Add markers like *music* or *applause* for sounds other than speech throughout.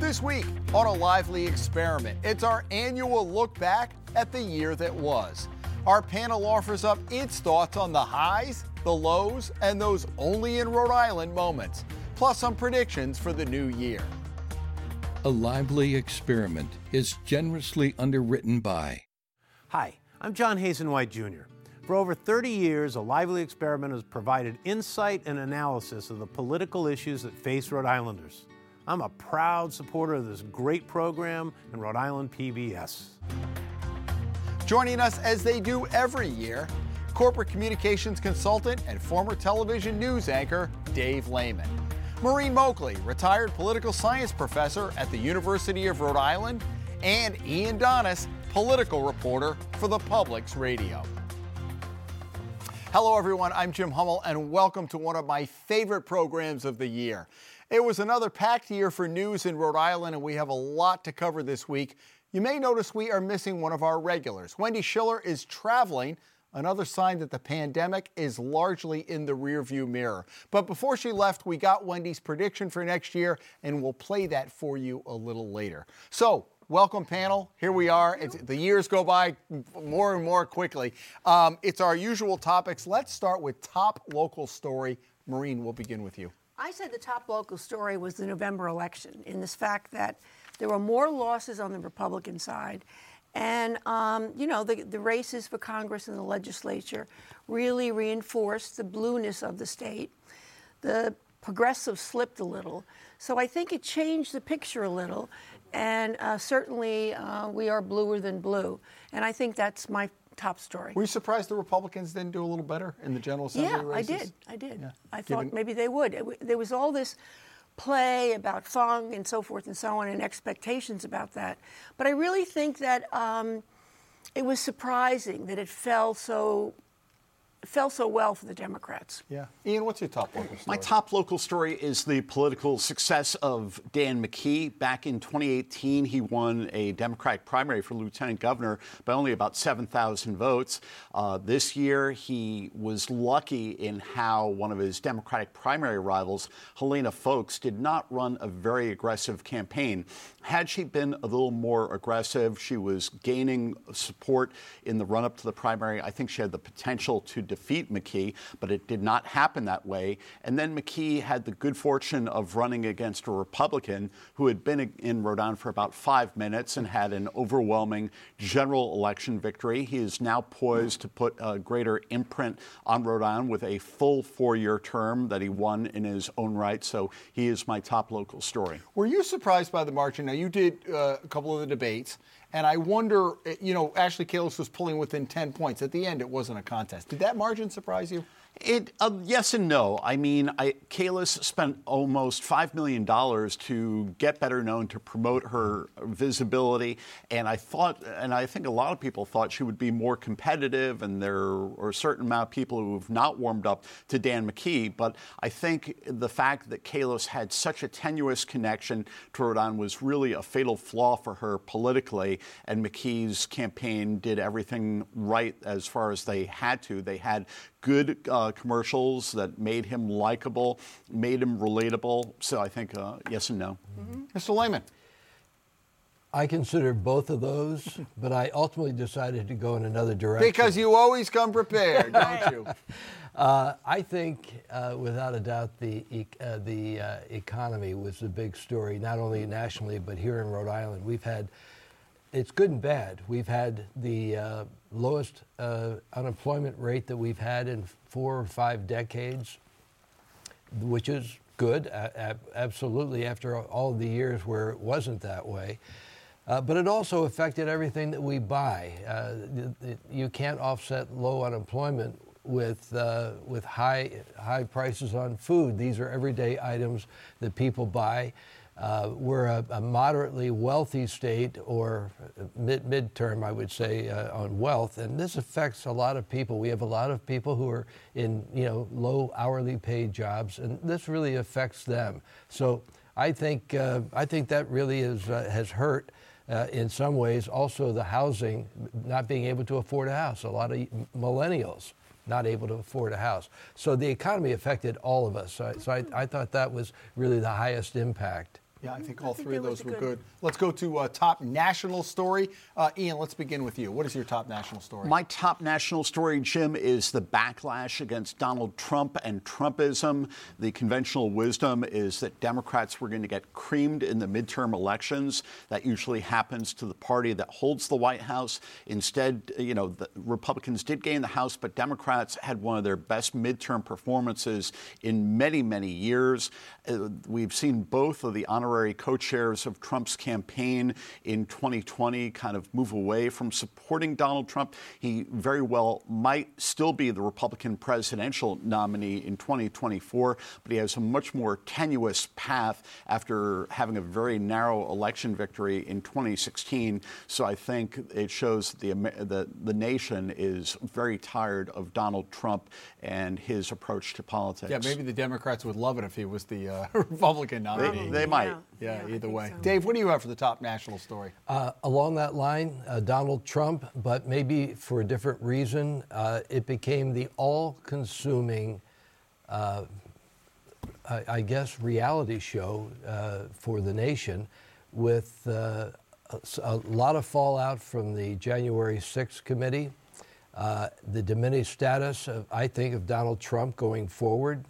This week on a lively experiment, it's our annual look back at the year that was. Our panel offers up its thoughts on the highs, the lows, and those only in Rhode Island moments, plus some predictions for the new year. A lively experiment is generously underwritten by. Hi, I'm John Hazen White Jr. For over 30 years, A Lively Experiment has provided insight and analysis of the political issues that face Rhode Islanders. I'm a proud supporter of this great program in Rhode Island PBS. Joining us as they do every year, corporate communications consultant and former television news anchor Dave Layman. Maureen Moakley, retired political science professor at the University of Rhode Island, and Ian Donnis, political reporter for the Public's Radio. Hello, everyone. I'm Jim Hummel, and welcome to one of my favorite programs of the year. It was another packed year for news in Rhode Island, and we have a lot to cover this week. You may notice we are missing one of our regulars. Wendy Schiller is traveling, another sign that the pandemic is largely in the rearview mirror. But before she left, we got Wendy's prediction for next year, and we'll play that for you a little later. So, welcome panel. Here we are. It's, the years go by more and more quickly. Um, it's our usual topics. Let's start with top local story. Maureen, we'll begin with you. I said the top local story was the November election, in this fact that there were more losses on the Republican side. And, um, you know, the, the races for Congress and the legislature really reinforced the blueness of the state. The progressive slipped a little. So I think it changed the picture a little. And uh, certainly uh, we are bluer than blue. And I think that's my top story. Were you surprised the Republicans didn't do a little better in the General Assembly yeah, races? I did. I did. Yeah. I thought Given... maybe they would. It, there was all this play about Fung and so forth and so on, and expectations about that. But I really think that um, it was surprising that it fell so fell so well for the Democrats. Yeah. Ian, what's your top local story? My top local story is the political success of Dan McKee. Back in 2018, he won a Democratic primary for lieutenant governor by only about 7,000 votes. Uh, this year, he was lucky in how one of his Democratic primary rivals, Helena Foulkes, did not run a very aggressive campaign. Had she been a little more aggressive, she was gaining support in the run up to the primary. I think she had the potential to defeat McKee, but it did not happen that way. And then McKee had the good fortune of running against a Republican who had been in Rhode Island for about five minutes and had an overwhelming general election victory. He is now poised to put a greater imprint on Rhode Island with a full four year term that he won in his own right. So he is my top local story. Were you surprised by the margin? Now, you did uh, a couple of the debates. And I wonder, eh, you know, Ashley Kalus was pulling within 10 points. At the end, it wasn't a contest. Did that margin surprise you? It uh, yes and no. I mean, I, Kalus spent almost five million dollars to get better known, to promote her visibility, and I thought, and I think a lot of people thought she would be more competitive, and there are a certain amount of people who have not warmed up to Dan McKee. But I think the fact that Kalus had such a tenuous connection to Rhode Island was really a fatal flaw for her politically, and McKee's campaign did everything right as far as they had to. They had good uh, commercials that made him likable, made him relatable. So I think uh, yes and no. Mm-hmm. Mr. Layman. I consider both of those, *laughs* but I ultimately decided to go in another direction. Because you always come prepared, *laughs* don't you? Uh, I think, uh, without a doubt, the e- uh, the uh, economy was the big story, not only nationally but here in Rhode Island. We've had it's good and bad. We've had the uh, lowest uh, unemployment rate that we've had in four or five decades, which is good, absolutely, after all the years where it wasn't that way. Uh, but it also affected everything that we buy. Uh, you can't offset low unemployment with uh, with high high prices on food. These are everyday items that people buy. Uh, we're a, a, moderately wealthy state, or mid midterm, I would say, uh, on wealth, and this affects a lot of people. We have a lot of people who are in, you know, low hourly paid jobs, and this really affects them. So I think uh, I think that really is uh, has hurt. Uh, in some ways, also the housing, not being able to afford a house. A lot of millennials not able to afford a house. So the economy affected all of us. So, so I, I thought that was really the highest impact. Yeah, I think all think three of those were good- good. Let's go to uh, top national story. Uh, Ian, let's begin with you. What is your top national story? My top national story, Jim, is the backlash against Donald Trump and Trumpism. The conventional wisdom is that Democrats were going to get creamed in the midterm elections. That usually happens to the party that holds the White House. Instead, you know, the Republicans did gain the House, but Democrats had one of their best midterm performances in many, many years. Uh, we've seen both of the honorary co chairs of Trump's campaign in 2020 kind of move away from supporting Donald Trump. He very well might still be the Republican presidential nominee in 2024, but he has a much more tenuous path after having a very narrow election victory in 2016. So I think it shows the, the, the nation is very tired of Donald Trump and his approach to politics. yeah, maybe the Democrats would love it if he was the uh, *laughs* Republican nominee. they might. Yeah, yeah, I either way. so. Dave, what do you have for the top national story? Uh, along that line, uh, Donald Trump, but maybe for a different reason, uh, it became the all consuming, uh, I, I guess, reality show uh, for the nation with uh, a, a lot of fallout from the January 6th committee, uh, the diminished status, of, I think, of Donald Trump going forward,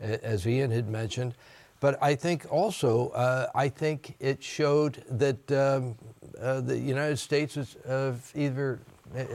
as Ian had mentioned. But I think also, uh, I think it showed that um, uh, the United States is uh, either,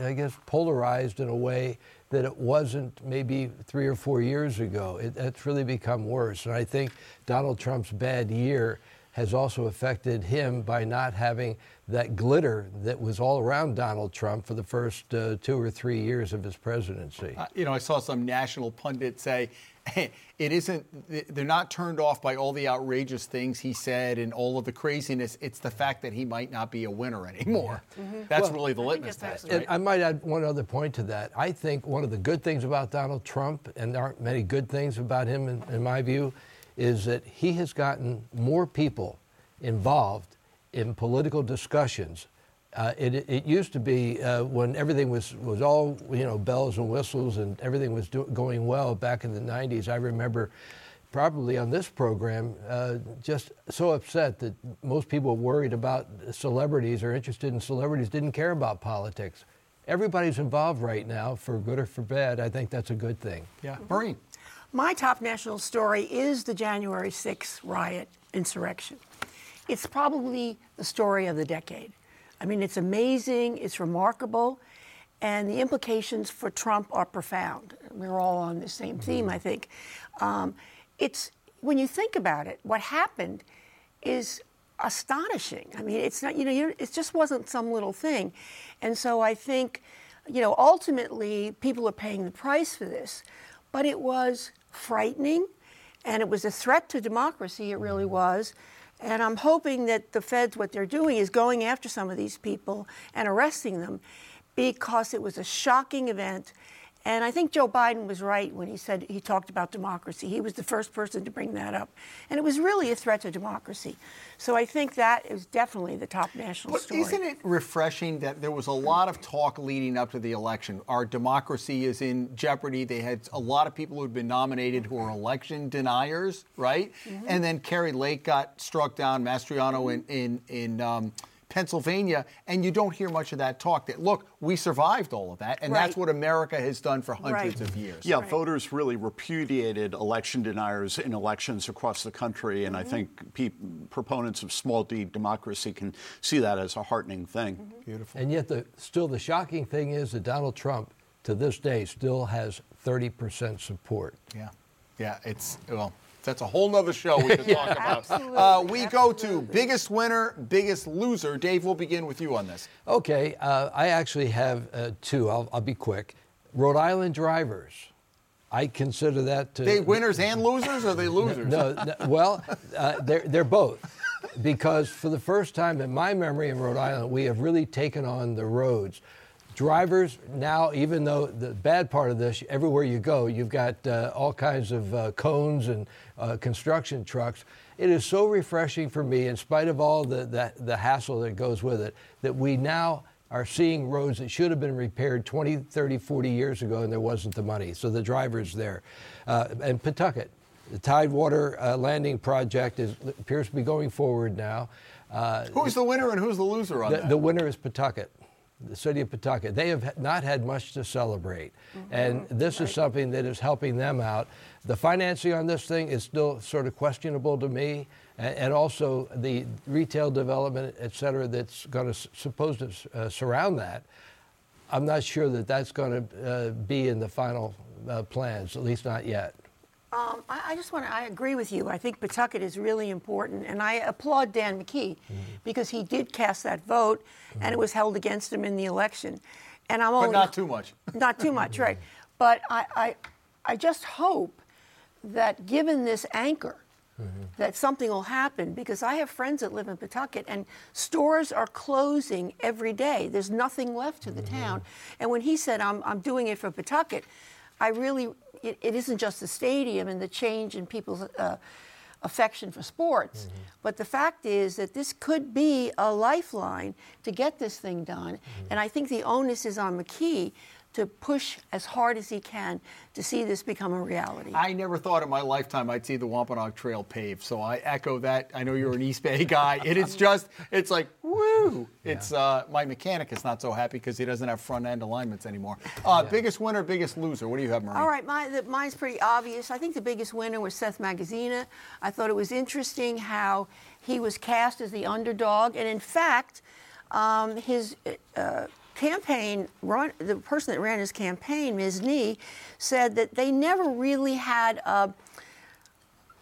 I guess, polarized in a way that it wasn't maybe three or four years ago. It, it's really become worse. And I think Donald Trump's bad year has also affected him by not having that glitter that was all around Donald Trump for the first uh, two or three years of his presidency. Uh, you know, I saw some national pundit say *laughs* it isn't, they're not turned off by all the outrageous things he said and all of the craziness. It's the fact that he might not be a winner anymore. *laughs* That's really the I litmus test. Right? And I might add one other point to that. I think one of the good things about Donald Trump, and there aren't many good things about him in, in my view, is that he has gotten more people involved in political discussions. Uh, it, it used to be uh, when everything was, was all you know bells and whistles and everything was do, going well back in the 90s. I remember probably on this program uh, just so upset that most people worried about celebrities or interested in celebrities didn't care about politics. Everybody's involved right now, for good or for bad. I think that's a good thing. Yeah. Maureen. My top national story is the January 6th riot insurrection. It's probably the story of the decade. I mean, it's amazing, it's remarkable, and the implications for Trump are profound. We're all on the same theme, I think. Um, it's when you think about it, what happened is astonishing. I mean, it's not, you know, it just wasn't some little thing. And so I think, you know, ultimately people are paying the price for this, but it was frightening and it was a threat to democracy, it really was. And I'm hoping that the feds, what they're doing is going after some of these people and arresting them because it was a shocking event. And I think Joe Biden was right when he said he talked about democracy. He was the first person to bring that up. And it was really a threat to democracy. So I think that is definitely the top national But story. isn't it refreshing that there was a lot of talk leading up to the election? Our democracy is in jeopardy. They had a lot of people who'd been nominated who are election deniers, right? And then Kari Lake got struck down, Mastriano in in in. Um, Pennsylvania, and you don't hear much of that talk. That look, we survived all of that, and that's what America has done for hundreds Right. of years. Yeah, Right. voters really repudiated election deniers in elections across the country, and I mm-hmm. think pe- proponents of small d democracy can see that as a heartening thing. Mm-hmm. Beautiful. And yet, the, still, the shocking thing is that Donald Trump, to this day, still has 30% support. Yeah, yeah. It's well, that's a whole nother show we could *laughs* talk about. Absolutely, Uh, we go to biggest winner, biggest loser. Dave, we'll begin with you on this. Okay, uh, I actually have uh, two. I'll, I'll be quick. Rhode Island drivers. I consider that to They winners and losers, or they losers? No, no well, uh, they're, they're both. Because for the first time in my memory in Rhode Island, we have really taken on the roads. Drivers now, even though the bad part of this, everywhere you go, you've got uh, all kinds of uh, cones and uh, construction trucks. It is so refreshing for me, in spite of all the, the, the hassle that goes with it, that we now are seeing roads that should have been repaired 20, 30, 40 years ago, and there wasn't the money. So the driver's there. Uh, and Pawtucket, the Tidewater uh, landing project is, appears to be going forward now. Uh, who's the winner and who's the loser on the, that? The winner is Pawtucket the city of Pawtucket. They have not had much to celebrate. Mm-hmm. And this right. is something that is helping them out. The financing on this thing is still sort of questionable to me. And, and also the retail development, et cetera, that's going to supposed to uh, surround that. I'm not sure that that's going to uh, be in the final uh, plans, at least not yet. Um, I, I, just want to, I agree with you. I think Pawtucket is really important. And I applaud Dan McKee mm-hmm. because he did cast that vote mm-hmm. and it was held against him in the election. And I'm But not too much. Not too much, *laughs* right. But I, I, I just hope that given this anchor, Mm-hmm. that something will happen because I have friends that live in Pawtucket and stores are closing every day. There's nothing left to the mm-hmm. town. And when he said, I'm, I'm doing it for Pawtucket, I really, it, it isn't just the stadium and the change in people's uh, affection for sports, mm-hmm. but the fact is that this could be a lifeline to get this thing done. Mm-hmm. And I think the onus is on McKee to push as hard as he can to see this become a reality. I never thought in my lifetime I'd see the Wampanoag Trail paved, so I echo that. I know you're an East Bay guy. It is *laughs* just, it's like, woo! Yeah. It's uh, my mechanic is not so happy because he doesn't have front end alignments anymore. *laughs* Uh, yeah. Biggest winner, biggest loser. What do you have, Marie? All right, my, the, mine's pretty obvious. I think the biggest winner was Seth Magaziner. I thought it was interesting how he was cast as the underdog, and in fact, um, his uh, campaign, the person that ran his campaign, Ms. Nee, said that they never really had a,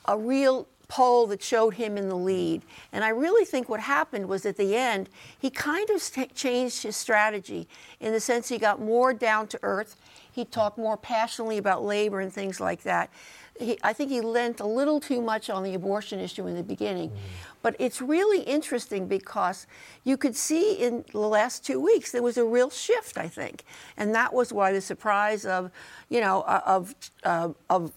a real poll that showed him in the lead. And I really think what happened was at the end, he kind of st- changed his strategy in the sense he got more down to earth. He talked more passionately about labor and things like that. He, I think he lent a little too much on the abortion issue in the beginning. Mm-hmm. But it's really interesting because you could see in the last two weeks there was a real shift, I think. And that was why the surprise of, you know, uh, of, uh, of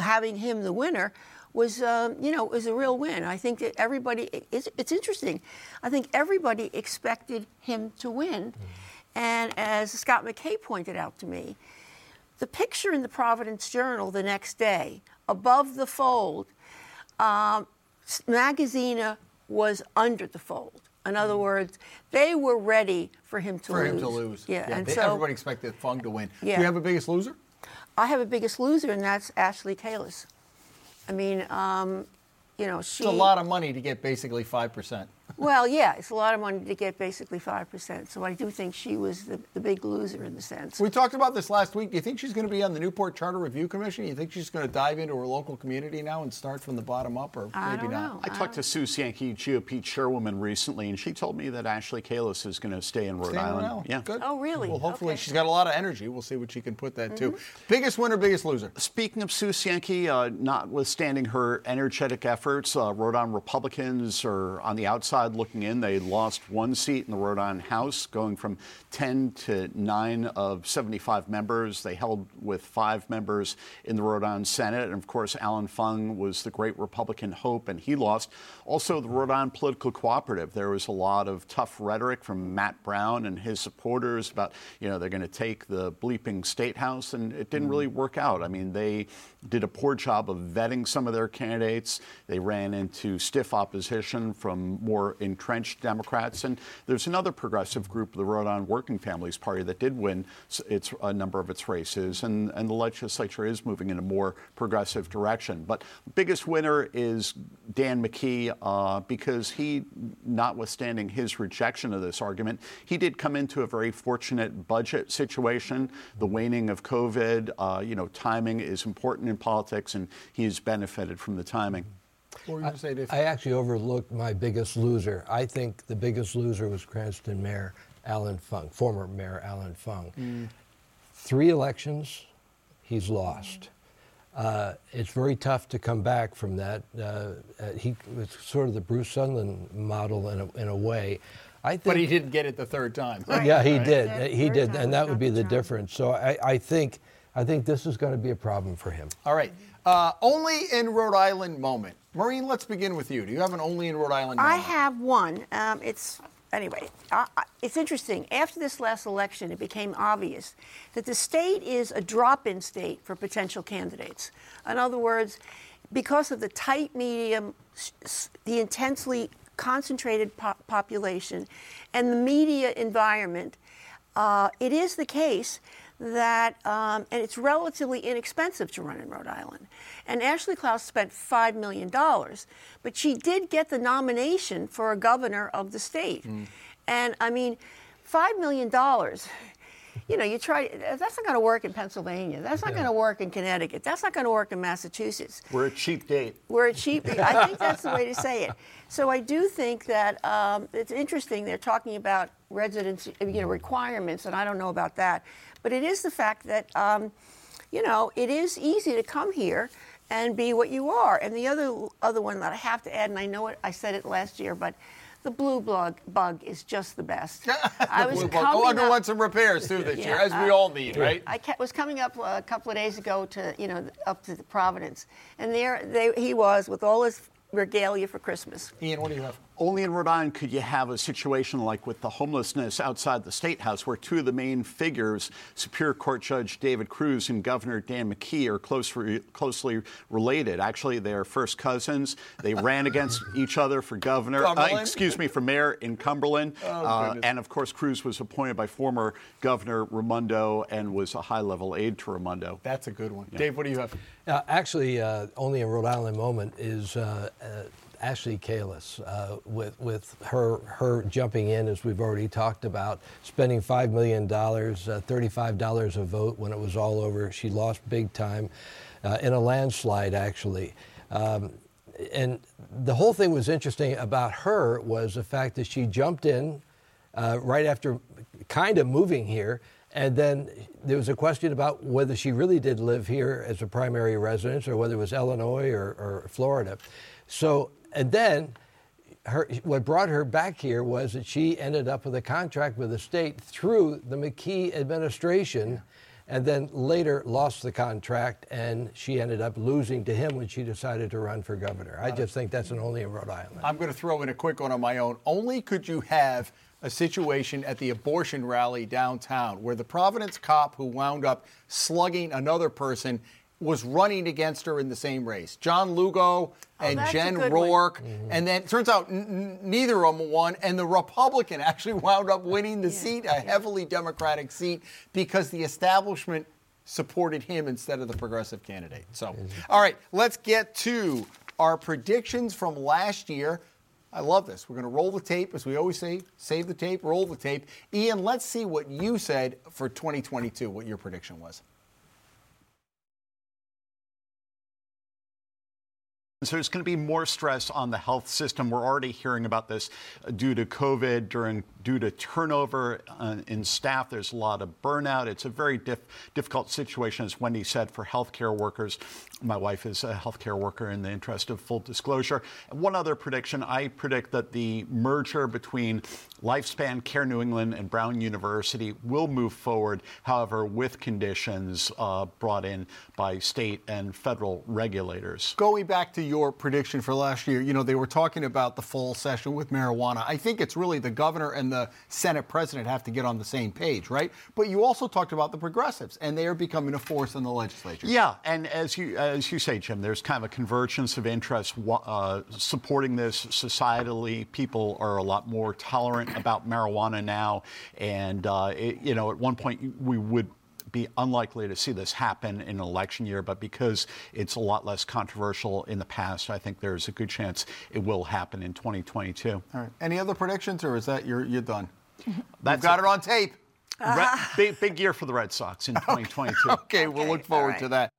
having him the winner was, um, you know, was a real win. I think that everybody, it's, it's interesting. I think everybody expected him to win. Mm-hmm. And as Scott MacKay pointed out to me, the picture in the Providence Journal the next day, above the fold, um, Magaziner was under the fold. In other mm. words, they were ready for him to for lose. him to lose. Yeah, yeah. and they, so everybody expected Fung to win. Yeah. Do you have a biggest loser? I have a biggest loser, and that's Ashley Kalus. I mean, um, you know, she. It's a lot of money to get basically five percent well, yeah, it's a lot of money to get basically 5%. So I do think she was the, the big loser in the sense. We talked about this last week. Do you think she's going to be on the Newport Charter Review Commission? Do You think she's going to dive into her local community now and start from the bottom up, or I maybe not? Know. I, talked to Sue Cienki, GOP chairwoman, recently, and she told me that Ashley Kalus is going to stay in Rhode stay Island. Island. Yeah. Good. Oh, really? Well, hopefully okay. she's got a lot of energy. We'll see what she can put that mm-hmm. to. Biggest winner, biggest loser. Speaking of Sue Cienki, uh, notwithstanding her energetic efforts, uh, Rhode Island Republicans are on the outside looking in. They lost one seat in the Rhode Island House, going from 10 to 9 of 75 members. They held with five members in the Rhode Island Senate. And of course, Alan Fung was the great Republican hope, and he lost. Also, the Rhode Island Political Cooperative. There was a lot of tough rhetoric from Matt Brown and his supporters about, you know, they're going to take the bleeping state house, and it didn't mm-hmm. really work out. I mean, they did a poor job of vetting some of their candidates. They ran into stiff opposition from more entrenched Democrats. And there's another progressive group, the Rhode Island Working Families Party, that did win its, a number of its races. And, and the legislature is moving in a more progressive direction. But the biggest winner is Dan McKee uh, because he, notwithstanding his rejection of this argument, he did come into a very fortunate budget situation. The waning of COVID, uh, you know, timing is important in politics, and he has benefited from the timing. I, I actually overlooked my biggest loser. I think the biggest loser was Cranston Mayor Alan Fung, former Mayor Alan Fung. Mm. Three elections, he's lost. Uh, it's very tough to come back from that. Uh, uh, he was sort of the Bruce Sundlun model in a, in a way. I think, but he didn't get it the third time. Right. Yeah, he right. did. He did, and that would be the difference. So I, I think I think this is going to be a problem for him. All right. Uh, only in Rhode Island moment. Maureen, let's begin with you. Do you have an only in Rhode Island moment? I have one. Um, it's anyway, I, I, it's interesting. After this last election, it became obvious that the state is a drop in state for potential candidates. In other words, because of the tight medium, the intensely concentrated po- population, and the media environment, uh, it is the case that, um, and it's relatively inexpensive to run in Rhode Island. And Ashley Kalus spent $5 million, but she did get the nomination for a governor of the state. Mm. And I mean, $5 million, you know, you try, that's not going to work in Pennsylvania. That's not yeah. going to work in Connecticut. That's not going to work in Massachusetts. We're a cheap date. We're a cheap, I think that's the way to say it. So I do think that um, it's interesting. They're talking about residency, you know, requirements, and I don't know about that. But it is the fact that, um, you know, it is easy to come here and be what you are. And the other other one that I have to add, and I know it, I said it last year, but the blue bug, bug is just the best. *laughs* I was coming oh, underwent some repairs too this yeah, year, as we uh, all need, right? I was coming up a couple of days ago to, you know, up to the Providence, and there they, he was with all his regalia for Christmas. Ian, what do you have? Only in Rhode Island could you have a situation like with the homelessness outside the State House, where two of the main figures, Superior Court Judge David Cruise and Governor Dan McKee, are closely, closely related. Actually, they're first cousins. They ran against each other for governor, uh, excuse me, for mayor in Cumberland. Oh, uh, and of course, Cruz was appointed by former Governor Raimondo and was a high level aide to Raimondo. That's a good one. Yeah. Dave, what do you have? Uh, actually, uh, only in Rhode Island moment is uh, uh, Ashley Kalus, uh, with with her her jumping in as we've already talked about, spending five million dollars, uh, thirty five dollars a vote when it was all over. She lost big time uh, in a landslide, actually. Um, and the whole thing was interesting about her was the fact that she jumped in uh, right after kind of moving here. And then there was a question about whether she really did live here as a primary residence or whether it was Illinois or, or Florida. So and then her, what brought her back here was that she ended up with a contract with the state through the McKee administration. Yeah. And then later lost the contract, and she ended up losing to him when she decided to run for governor. I just think that's an only in Rhode Island. I'm going to throw in a quick one on my own. Only could you have a situation at the abortion rally downtown where the Providence cop who wound up slugging another person was running against her in the same race. John Lugo oh, and oh, Jen Rourke. Mm-hmm. And then it turns out n- neither of them won. And the Republican *laughs* actually wound up winning the yeah. seat, a heavily Democratic seat, because the establishment supported him instead of the progressive candidate. So, mm-hmm. all right, let's get to our predictions from last year. I love this. We're going to roll the tape, as we always say save the tape, roll the tape. Ian, let's see what you said for 2022, what your prediction was. So there's going to be more stress on the health system. We're already hearing about this due to COVID, during due to turnover uh, in staff. There's a lot of burnout. It's a very diff- difficult situation, as Wendy said, for healthcare workers. My wife is a healthcare worker in the interest of full disclosure. One other prediction I predict that the merger between Lifespan Care New England and Brown University will move forward, however, with conditions uh, brought in by state and federal regulators. Going back to your prediction for last year, you know, they were talking about the fall session with marijuana. I think it's really the governor and the Senate president have to get on the same page, right? But you also talked about the progressives, and they are becoming a force in the legislature. Yeah, and as you as you say, Jim, there's kind of a convergence of interests uh, supporting this societally. People are a lot more tolerant about marijuana now, and uh, it, you know, at one point we would be unlikely to see this happen in an election year, but because it's a lot less controversial in the past, I think there's a good chance it will happen in 2022. All right. Any other predictions, or is that you're you're done? *laughs* That's got it. it on tape. Red, big, big year for the Red Sox in 2022. *laughs* Okay, okay we'll look forward right. to that.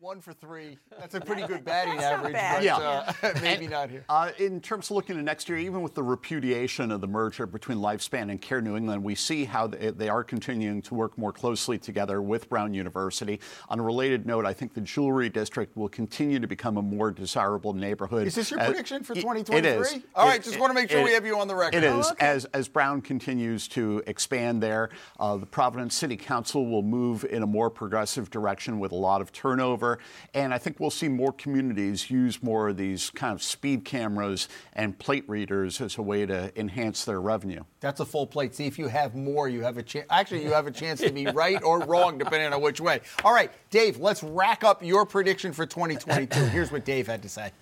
One for three. That's a pretty good batting average, but yeah. uh, *laughs* maybe and, not here. Uh, in terms of looking to next year, even with the repudiation of the merger between Lifespan and Care New England, we see how they, they are continuing to work more closely together with Brown University. On a related note, I think the Jewelry District will continue to become a more desirable neighborhood. Is this your uh, prediction for 2023? It is. All right, it, just want to make sure it, we have you on the record. It is. Oh, okay. As, as Brown continues to expand there, uh, the Providence City Council will move in a more progressive direction with a lot of turnover ever. And I think we'll see more communities use more of these kind of speed cameras and plate readers as a way to enhance their revenue. That's a full plate. See, if you have more, you have a chance. Actually, you have a chance to be *laughs* right or wrong, depending on which way. All right, Dave, let's rack up your prediction for 2022. *laughs* Here's what Dave had to say.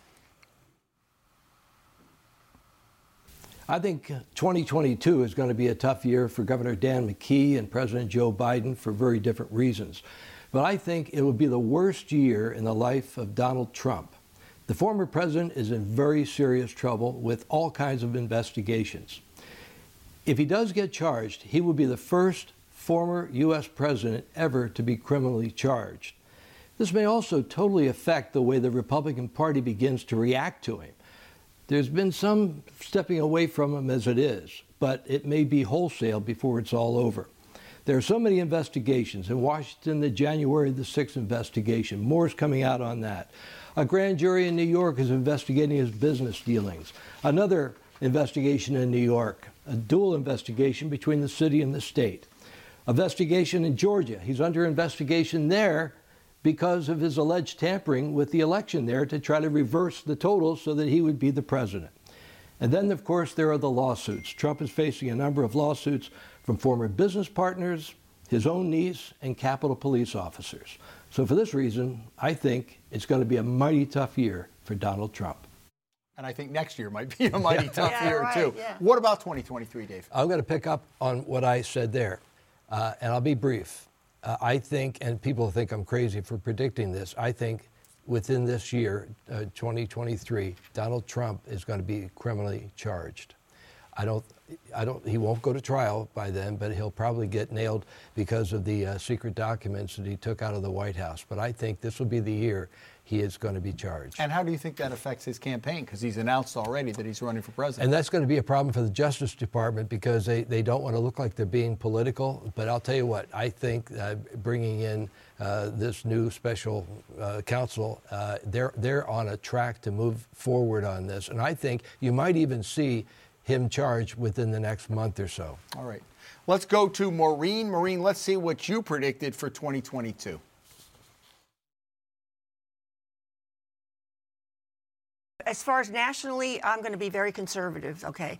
I think uh, 2022 is going to be a tough year for Governor Dan McKee and President Joe Biden for very different reasons. But I think it will be the worst year in the life of Donald Trump. The former president is in very serious trouble with all kinds of investigations. If he does get charged, he will be the first former U.S. president ever to be criminally charged. This may also totally affect the way the Republican Party begins to react to him. There's been some stepping away from him as it is, but it may be wholesale before it's all over. There are so many investigations. In Washington, the January the 6th investigation, more is coming out on that. A grand jury in New York is investigating his business dealings. Another investigation in New York, a dual investigation between the city and the state. Investigation in Georgia. He's under investigation there because of his alleged tampering with the election there to try to reverse the totals so that he would be the president. And then, of course, there are the lawsuits. Trump is facing a number of lawsuits from former business partners, his own niece, and Capitol Police officers. So, for this reason, I think it's going to be a mighty tough year for Donald Trump. And I think next year might be a mighty *laughs* yeah. tough yeah, year, right, too. Yeah. What about 2023, Dave? I'm going to pick up on what I said there, uh, and I'll be brief. Uh, I think, and people think I'm crazy for predicting this, I think within this year, uh, 2023, Donald Trump is going to be criminally charged. I don't, I don't, he won't go to trial by then, but he'll probably get nailed because of the uh, secret documents that he took out of the White House. But I think this will be the year he is going to be charged. And how do you think that affects his campaign? Because he's announced already that he's running for president. And that's going to be a problem for the Justice Department because they, they don't want to look like they're being political. But I'll tell you what, I think uh, bringing in uh, this new special uh, counsel, uh, they're, they're on a track to move forward on this. And I think you might even see him charged within the next month or so. All right. Let's go to Maureen. Maureen, let's see what you predicted for 2022. as far as nationally, I'm going to be very conservative, okay,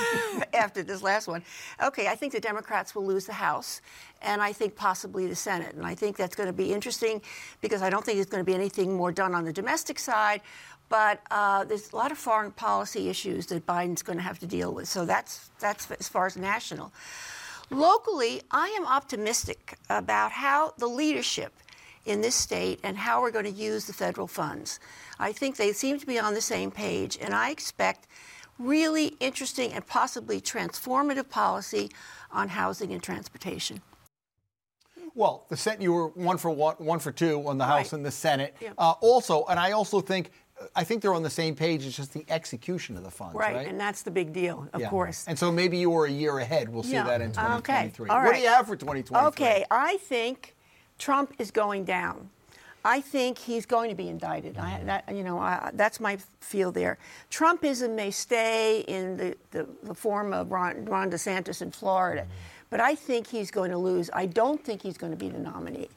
*laughs* after this last one. Okay, I think the Democrats will lose the House, and I think possibly the Senate. And I think that's going to be interesting because I don't think there's going to be anything more done on the domestic side. But uh, there's a lot of foreign policy issues that Biden's going to have to deal with. So that's, that's as far as national. Locally, I am optimistic about how the leadership in this state and how we're going to use the federal funds. I think they seem to be on the same page, and I expect really interesting and possibly transformative policy on housing and transportation. Well, the Senate, you were one for one, one for two on the House Right. and the Senate. Yeah. Uh, also, and I also think, I think they're on the same page. It's just the execution of the funds, right? Right, and that's the big deal, of Yeah. course. And so maybe you were a year ahead. We'll see Yeah. that in Okay. 2023. What do you have for 2023? Okay, I think Trump is going down. I think he's going to be indicted. I, that, you know, I, that's my feel there. Trumpism may stay in the, the, the form of Ron, Ron DeSantis in Florida, but I think he's going to lose. I don't think he's going to be the nominee.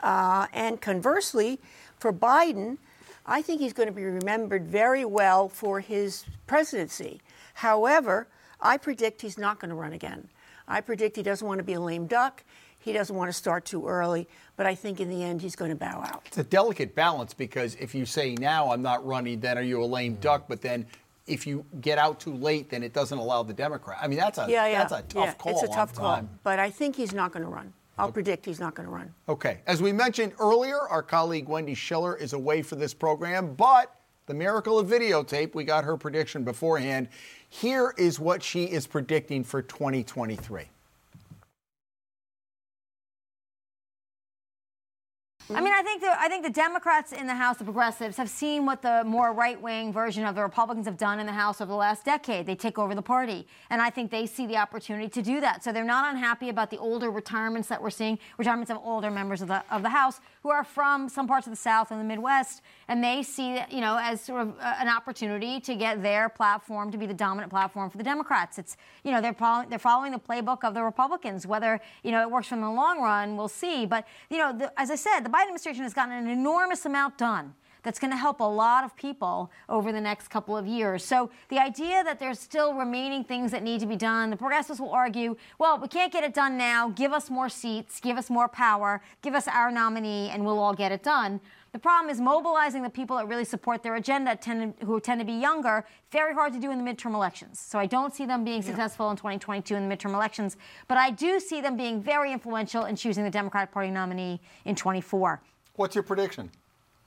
Uh, and conversely, for Biden, I think he's going to be remembered very well for his presidency. However, I predict he's not going to run again. I predict he doesn't want to be a lame duck. He doesn't want to start too early, but I think in the end he's going to bow out. It's a delicate balance because if you say now I'm not running, then are you a lame mm. duck? But then if you get out too late, then it doesn't allow the Democrat. I mean, that's a Yeah, yeah. that's a tough yeah, call. It's a tough call, time. but I think he's not going to run. I'll predict he's not going to run. Okay. As we mentioned earlier, our colleague Wendy Schiller is away for this program, but the miracle of videotape, we got her prediction beforehand. Here is what she is predicting for 2023. I mean, I think the I think the Democrats in the House, the progressives, have seen what the more right-wing version of the Republicans have done in the House over the last decade. They take over the party, and I think they see the opportunity to do that. So they're not unhappy about the older retirements that we're seeing, retirements of older members of the of the House who are from some parts of the South and the Midwest, and they see you know, as sort of uh, an opportunity to get their platform to be the dominant platform for the Democrats. It's you know they're following they're following the playbook of the Republicans. Whether you know it works in the long run, we'll see. But you know, the, as I said, the Biden administration has gotten an enormous amount done that's going to help a lot of people over the next couple of years. So the idea that there's still remaining things that need to be done, the progressives will argue, well, we can't get it done now. Give us more seats, give us more power, give us our nominee, and we'll all get it done. The problem is mobilizing the people that really support their agenda, tend who tend to be younger, very hard to do in the midterm elections. So I don't see them being successful in 2022 in the midterm elections, but I do see them being very influential in choosing the Democratic Party nominee in 24. What's your prediction?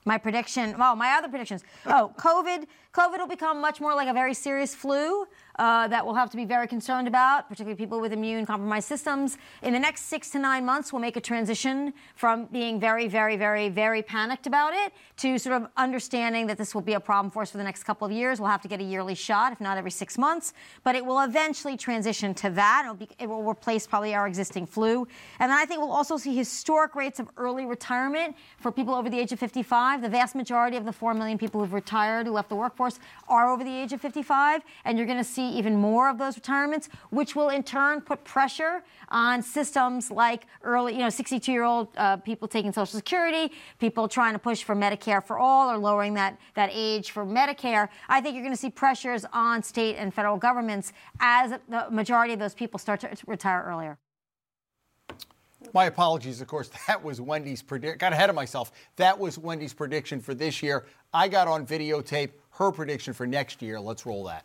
My prediction, well, my other predictions. Oh, COVID, COVID will become much more like a very serious flu uh, that we'll have to be very concerned about, particularly people with immune compromised systems. In the next six to nine months, we'll make a transition from being very, very, very, very panicked about it to sort of understanding that this will be a problem for us for the next couple of years. We'll have to get a yearly shot, if not every six months, but it will eventually transition to that. It'll be, it will replace probably our existing flu. And then I think we'll also see historic rates of early retirement for people over the age of 55. The vast majority of the 4 million people who've retired, who left the workforce, are over the age of 55. And you're going to see even more of those retirements, which will in turn put pressure on systems like early, you know, 62 year old uh, people taking Social Security, people trying to push for Medicare for all or lowering that, that age for Medicare. I think you're going to see pressures on state and federal governments as the majority of those people start to retire earlier. My apologies, of course. *laughs* That was Wendy's prediction. Got ahead of myself. That was Wendy's prediction for this year. I got on videotape her prediction for next year. Let's roll that.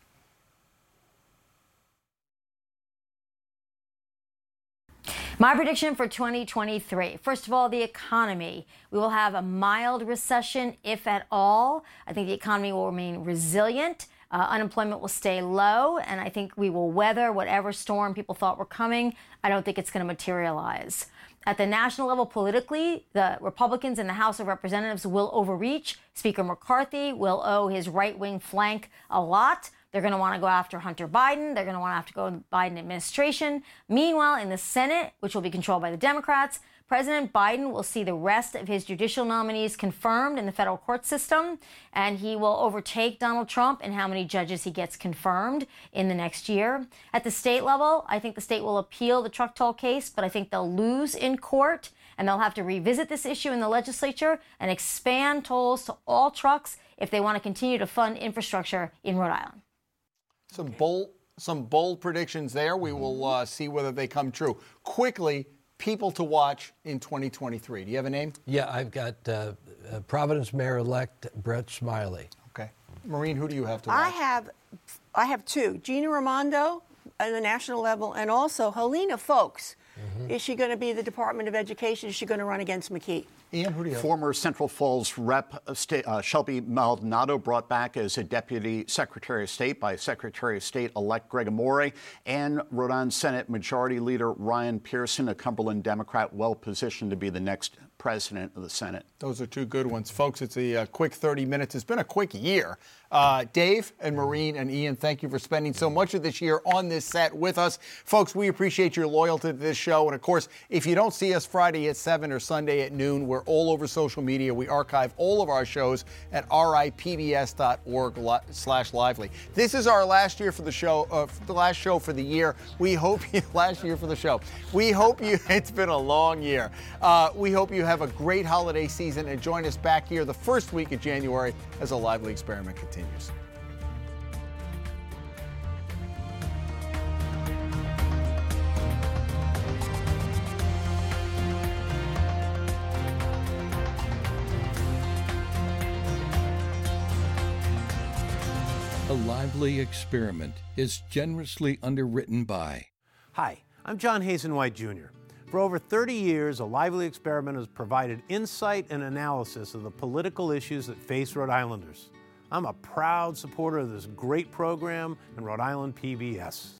My prediction for 2023 first of all, the economy. We will have a mild recession, if at all. I think the economy will remain resilient. Uh, unemployment will stay low, and I think we will weather whatever storm people thought were coming. I don't think it's going to materialize. At the national level, politically, the Republicans in the House of Representatives will overreach. Speaker McCarthy will owe his right wing flank a lot. They're going to want to go after Hunter Biden. They're going to want to have to go in the Biden administration. Meanwhile, in the Senate, which will be controlled by the Democrats, President Biden will see the rest of his judicial nominees confirmed in the federal court system, and he will overtake Donald Trump in how many judges he gets confirmed in the next year. At the state level, I think the state will appeal the truck toll case, but I think they'll lose in court, and they'll have to revisit this issue in the legislature and expand tolls to all trucks if they want to continue to fund infrastructure in Rhode Island. Some bold, some bold predictions there. We will uh, see whether they come true. Quickly, people to watch in 2023. Do you have a name? Yeah, I've got uh, uh, Providence Mayor-elect Brett Smiley. Okay, Maureen, who do you have to watch? I have, I have two: Gina Raimondo at the national level, and also Helena Foulkes. Mm-hmm. Is she going to be the Department of Education? Is she going to run against McKee? Ian, who do you have? Former Central Falls Rep. Uh, Shelby Maldonado brought back as a Deputy Secretary of State by Secretary of State elect Gregg Amore, and Rhode Island Senate Majority Leader Ryan Pearson, a Cumberland Democrat, well positioned to be the next president of the Senate. Those are two good ones. Folks, it's a, uh, quick 30 minutes. It's been a quick year. Uh, Dave and Maureen and Ian, thank you for spending so much of this year on this set with us. Folks, we appreciate your loyalty to this show. And of course, if you don't see us Friday at 7 or Sunday at noon, we're all over social media. We archive all of our shows at ripbs.org slash lively. This is our last year for the show, uh, the last show for the year. We hope *laughs* you, last year for the show. We hope you, *laughs* it's been a long year. Uh, we hope you have a great holiday season and join us back here the first week of January as a lively experiment continues. A lively experiment is generously underwritten by. Hi, I'm John Hazen White Jr. For over 30 years, A Lively Experiment has provided insight and analysis of the political issues that face Rhode Islanders. I'm a proud supporter of this great program and Rhode Island PBS.